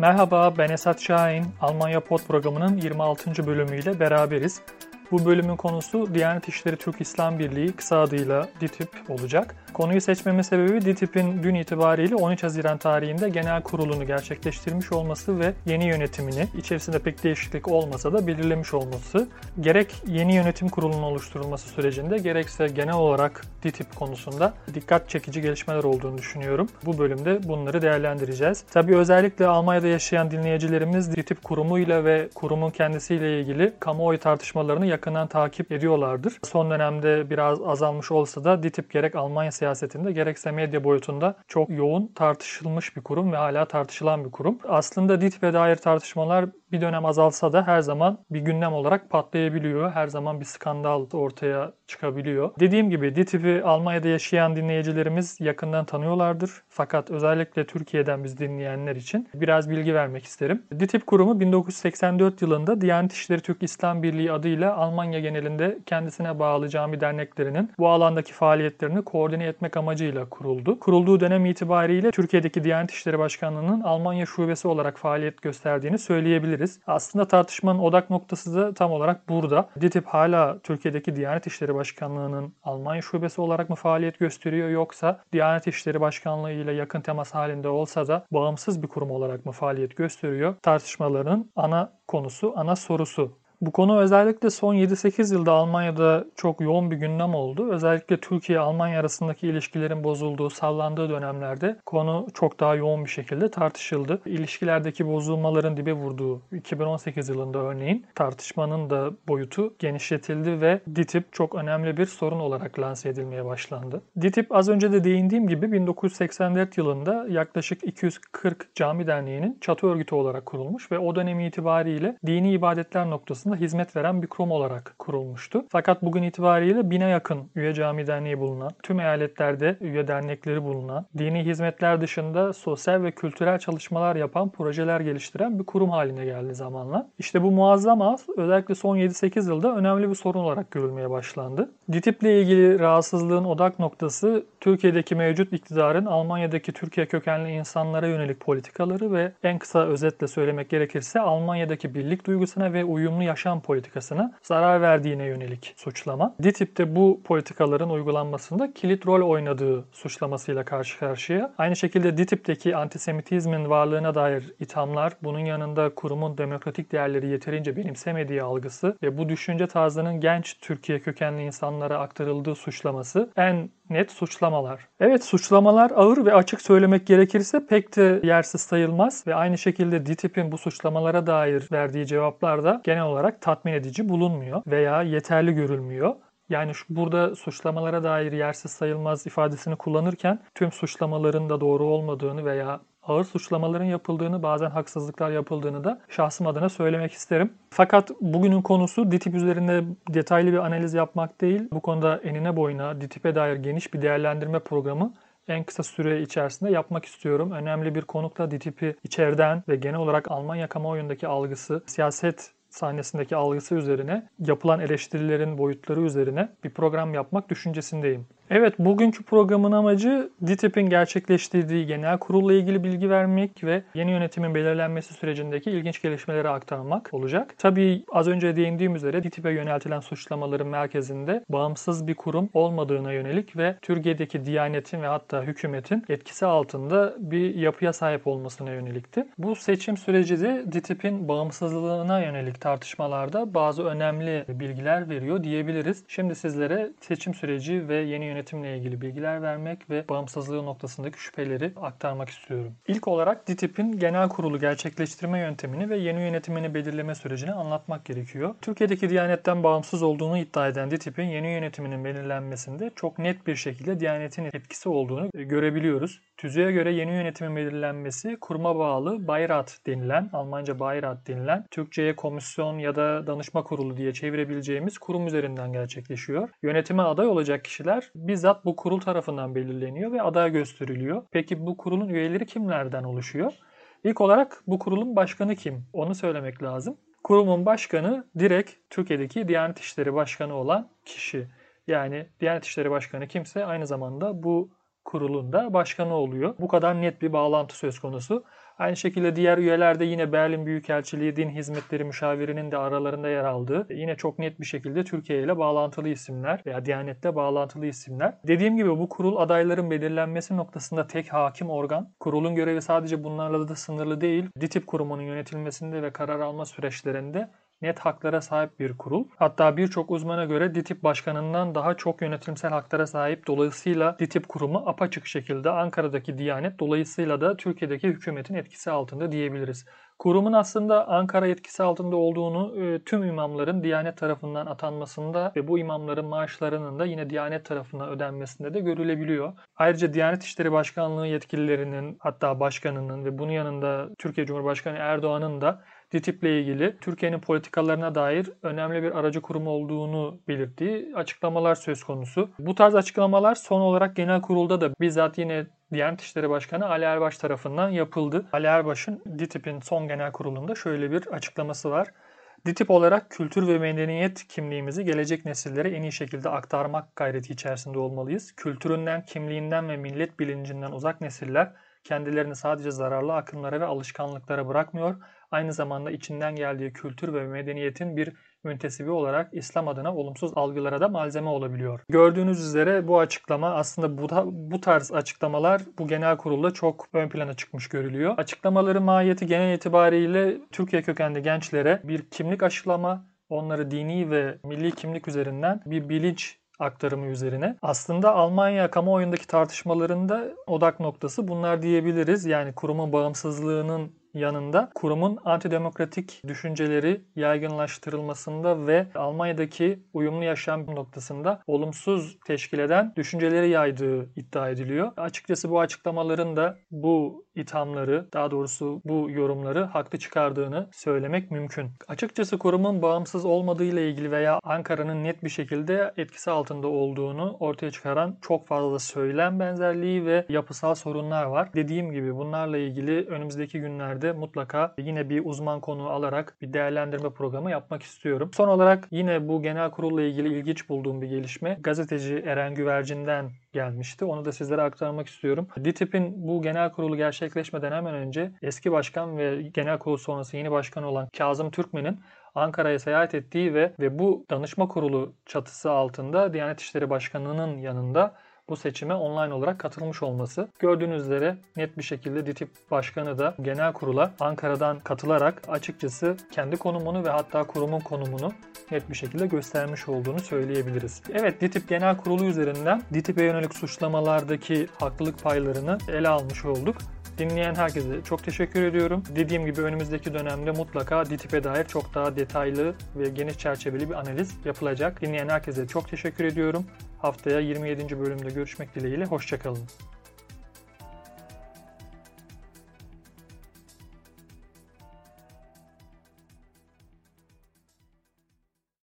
Merhaba ben Esat Şahin. Almanya Pod programının 26. bölümüyle beraberiz. Bu bölümün konusu Diyanet İşleri Türk İslam Birliği kısa adıyla DİTİB olacak. Konuyu seçmeme sebebi DİTİB'in dün itibariyle 13 Haziran tarihinde genel kurulunu gerçekleştirmiş olması ve yeni yönetimini içerisinde pek değişiklik olmasa da belirlemiş olması. Gerek yeni yönetim kurulunun oluşturulması sürecinde gerekse genel olarak DİTİB konusunda dikkat çekici gelişmeler olduğunu düşünüyorum. Bu bölümde bunları değerlendireceğiz. Tabii özellikle Almanya'da yaşayan dinleyicilerimiz DİTİB kurumuyla ve kurumun kendisiyle ilgili kamuoyu tartışmalarını yakından takip ediyorlardır. Son dönemde biraz azalmış olsa da DİTİB gerek Almanya siyasetinde gerekse medya boyutunda çok yoğun tartışılmış bir kurum ve hala tartışılan bir kurum. Aslında DİTİB'e dair tartışmalar bir dönem azalsa da her zaman bir gündem olarak patlayabiliyor. Her zaman bir skandal ortaya çıkabiliyor. Dediğim gibi DİTİB'i Almanya'da yaşayan dinleyicilerimiz yakından tanıyorlardır. Fakat özellikle Türkiye'den biz dinleyenler için biraz bilgi vermek isterim. DİTİB kurumu 1984 yılında Diyanet İşleri Türk İslam Birliği adıyla Almanya genelinde kendisine bağlı cami derneklerinin bu alandaki faaliyetlerini koordine etmek amacıyla kuruldu. Kurulduğu dönem itibariyle Türkiye'deki Diyanet İşleri Başkanlığı'nın Almanya şubesi olarak faaliyet gösterdiğini söyleyebiliriz. Aslında tartışmanın odak noktası da tam olarak burada. DİTİB hala Türkiye'deki Diyanet İşleri Başkanlığı'nın Almanya şubesi olarak mı faaliyet gösteriyor yoksa Diyanet İşleri Başkanlığı ile yakın temas halinde olsa da bağımsız bir kurum olarak mı faaliyet gösteriyor? Tartışmaların ana konusu, ana sorusu bu konu özellikle son 7-8 yılda Almanya'da çok yoğun bir gündem oldu. Özellikle Türkiye-Almanya arasındaki ilişkilerin bozulduğu, sallandığı dönemlerde konu çok daha yoğun bir şekilde tartışıldı. İlişkilerdeki bozulmaların dibe vurduğu 2018 yılında örneğin tartışmanın da boyutu genişletildi ve DİTİB çok önemli bir sorun olarak lanse edilmeye başlandı. DİTİB az önce de değindiğim gibi 1984 yılında yaklaşık 240 cami derneğinin çatı örgütü olarak kurulmuş ve o dönem itibariyle dini ibadetler noktasında aslında hizmet veren bir kurum olarak kurulmuştu. Fakat bugün itibariyle bine yakın üye cami derneği bulunan, tüm eyaletlerde üye dernekleri bulunan, dini hizmetler dışında sosyal ve kültürel çalışmalar yapan, projeler geliştiren bir kurum haline geldi zamanla. İşte bu muazzam az özellikle son 7-8 yılda önemli bir sorun olarak görülmeye başlandı. DİTİB'le ilgili rahatsızlığın odak noktası Türkiye'deki mevcut iktidarın Almanya'daki Türkiye kökenli insanlara yönelik politikaları ve en kısa özetle söylemek gerekirse Almanya'daki birlik duygusuna ve uyumlu yaşam yaşam politikasına zarar verdiğine yönelik suçlama. DİTİB de bu politikaların uygulanmasında kilit rol oynadığı suçlamasıyla karşı karşıya. Aynı şekilde DİTİB'deki antisemitizmin varlığına dair ithamlar, bunun yanında kurumun demokratik değerleri yeterince benimsemediği algısı ve bu düşünce tarzının genç Türkiye kökenli insanlara aktarıldığı suçlaması en net suçlamalar. Evet suçlamalar ağır ve açık söylemek gerekirse pek de yersiz sayılmaz ve aynı şekilde DİTİB'in bu suçlamalara dair verdiği cevaplar da genel olarak tatmin edici bulunmuyor veya yeterli görülmüyor. Yani şu, burada suçlamalara dair yersiz sayılmaz ifadesini kullanırken tüm suçlamaların da doğru olmadığını veya ağır suçlamaların yapıldığını, bazen haksızlıklar yapıldığını da şahsım adına söylemek isterim. Fakat bugünün konusu DİTİP üzerinde detaylı bir analiz yapmak değil. Bu konuda enine boyuna DİTİP'e dair geniş bir değerlendirme programı en kısa süre içerisinde yapmak istiyorum. Önemli bir konukla DİTİP'i içeriden ve genel olarak Almanya kamuoyundaki algısı, siyaset sahnesindeki algısı üzerine, yapılan eleştirilerin boyutları üzerine bir program yapmak düşüncesindeyim. Evet, bugünkü programın amacı DİTİB'in gerçekleştirdiği genel kurulla ilgili bilgi vermek ve yeni yönetimin belirlenmesi sürecindeki ilginç gelişmeleri aktarmak olacak. Tabii az önce değindiğim üzere DİTİB'e yöneltilen suçlamaların merkezinde bağımsız bir kurum olmadığına yönelik ve Türkiye'deki Diyanet'in ve hatta hükümetin etkisi altında bir yapıya sahip olmasına yönelikti. Bu seçim süreci de DİTİB'in bağımsızlığına yönelik tartışmalarda bazı önemli bilgiler veriyor diyebiliriz. Şimdi sizlere seçim süreci ve yeni yönetim yönetimle ilgili bilgiler vermek ve bağımsızlığı noktasındaki şüpheleri aktarmak istiyorum. İlk olarak DİTİB'in genel kurulu gerçekleştirme yöntemini ve yeni yönetimini belirleme sürecini anlatmak gerekiyor. Türkiye'deki Diyanet'ten bağımsız olduğunu iddia eden DİTİB'in yeni yönetiminin belirlenmesinde çok net bir şekilde Diyanet'in etkisi olduğunu görebiliyoruz. Tüzüğe göre yeni yönetimin belirlenmesi kuruma bağlı Bayrat denilen, Almanca Bayrat denilen, Türkçe'ye komisyon ya da danışma kurulu diye çevirebileceğimiz kurum üzerinden gerçekleşiyor. Yönetime aday olacak kişiler bizzat bu kurul tarafından belirleniyor ve aday gösteriliyor. Peki bu kurulun üyeleri kimlerden oluşuyor? İlk olarak bu kurulun başkanı kim? Onu söylemek lazım. Kurumun başkanı direkt Türkiye'deki Diyanet İşleri Başkanı olan kişi. Yani Diyanet İşleri Başkanı kimse aynı zamanda bu Kurulu'nda başkanı oluyor. Bu kadar net bir bağlantı söz konusu. Aynı şekilde diğer üyeler de yine Berlin Büyükelçiliği Din Hizmetleri Müşavirinin de aralarında yer aldığı yine çok net bir şekilde Türkiye ile bağlantılı isimler veya Diyanet'le bağlantılı isimler. Dediğim gibi bu kurul adayların belirlenmesi noktasında tek hakim organ. Kurulun görevi sadece bunlarla da sınırlı değil. DİTİB kurumunun yönetilmesinde ve karar alma süreçlerinde net haklara sahip bir kurul. Hatta birçok uzmana göre DİTİB başkanından daha çok yönetimsel haklara sahip. Dolayısıyla DİTİB kurumu apaçık şekilde Ankara'daki Diyanet dolayısıyla da Türkiye'deki hükümetin etkisi altında diyebiliriz. Kurumun aslında Ankara etkisi altında olduğunu e, tüm imamların Diyanet tarafından atanmasında ve bu imamların maaşlarının da yine Diyanet tarafından ödenmesinde de görülebiliyor. Ayrıca Diyanet İşleri Başkanlığı yetkililerinin hatta başkanının ve bunun yanında Türkiye Cumhurbaşkanı Erdoğan'ın da DİTİB'le ilgili Türkiye'nin politikalarına dair önemli bir aracı kurum olduğunu belirttiği açıklamalar söz konusu. Bu tarz açıklamalar son olarak genel kurulda da bizzat yine Diyanet İşleri Başkanı Ali Erbaş tarafından yapıldı. Ali Erbaş'ın DİTİB'in son genel kurulunda şöyle bir açıklaması var. DİTİB olarak kültür ve medeniyet kimliğimizi gelecek nesillere en iyi şekilde aktarmak gayreti içerisinde olmalıyız. Kültüründen, kimliğinden ve millet bilincinden uzak nesiller kendilerini sadece zararlı akımlara ve alışkanlıklara bırakmıyor, aynı zamanda içinden geldiği kültür ve medeniyetin bir müntesibi olarak İslam adına olumsuz algılara da malzeme olabiliyor. Gördüğünüz üzere bu açıklama aslında bu, bu tarz açıklamalar bu genel kurulda çok ön plana çıkmış görülüyor. Açıklamaların mahiyeti genel itibariyle Türkiye kökenli gençlere bir kimlik aşılama, onları dini ve milli kimlik üzerinden bir bilinç aktarımı üzerine. Aslında Almanya kamuoyundaki tartışmalarında odak noktası bunlar diyebiliriz. Yani kurumun bağımsızlığının yanında kurumun antidemokratik düşünceleri yaygınlaştırılmasında ve Almanya'daki uyumlu yaşam noktasında olumsuz teşkil eden düşünceleri yaydığı iddia ediliyor. Açıkçası bu açıklamaların da bu ithamları, daha doğrusu bu yorumları haklı çıkardığını söylemek mümkün. Açıkçası kurumun bağımsız olmadığı ile ilgili veya Ankara'nın net bir şekilde etkisi altında olduğunu ortaya çıkaran çok fazla söylem benzerliği ve yapısal sorunlar var. Dediğim gibi bunlarla ilgili önümüzdeki günlerde günlerde mutlaka yine bir uzman konu alarak bir değerlendirme programı yapmak istiyorum. Son olarak yine bu genel kurulla ilgili ilginç bulduğum bir gelişme gazeteci Eren Güvercin'den gelmişti. Onu da sizlere aktarmak istiyorum. DİTİB'in bu genel kurulu gerçekleşmeden hemen önce eski başkan ve genel kurul sonrası yeni başkan olan Kazım Türkmen'in Ankara'ya seyahat ettiği ve ve bu danışma kurulu çatısı altında Diyanet İşleri Başkanı'nın yanında bu seçime online olarak katılmış olması. Gördüğünüz üzere net bir şekilde DİTİB Başkanı da genel kurula Ankara'dan katılarak açıkçası kendi konumunu ve hatta kurumun konumunu net bir şekilde göstermiş olduğunu söyleyebiliriz. Evet DİTİB Genel Kurulu üzerinden DİTİB'e yönelik suçlamalardaki haklılık paylarını ele almış olduk. Dinleyen herkese çok teşekkür ediyorum. Dediğim gibi önümüzdeki dönemde mutlaka DİTİB'e dair çok daha detaylı ve geniş çerçeveli bir analiz yapılacak. Dinleyen herkese çok teşekkür ediyorum. Haftaya 27. bölümde görüşmek dileğiyle. Hoşçakalın.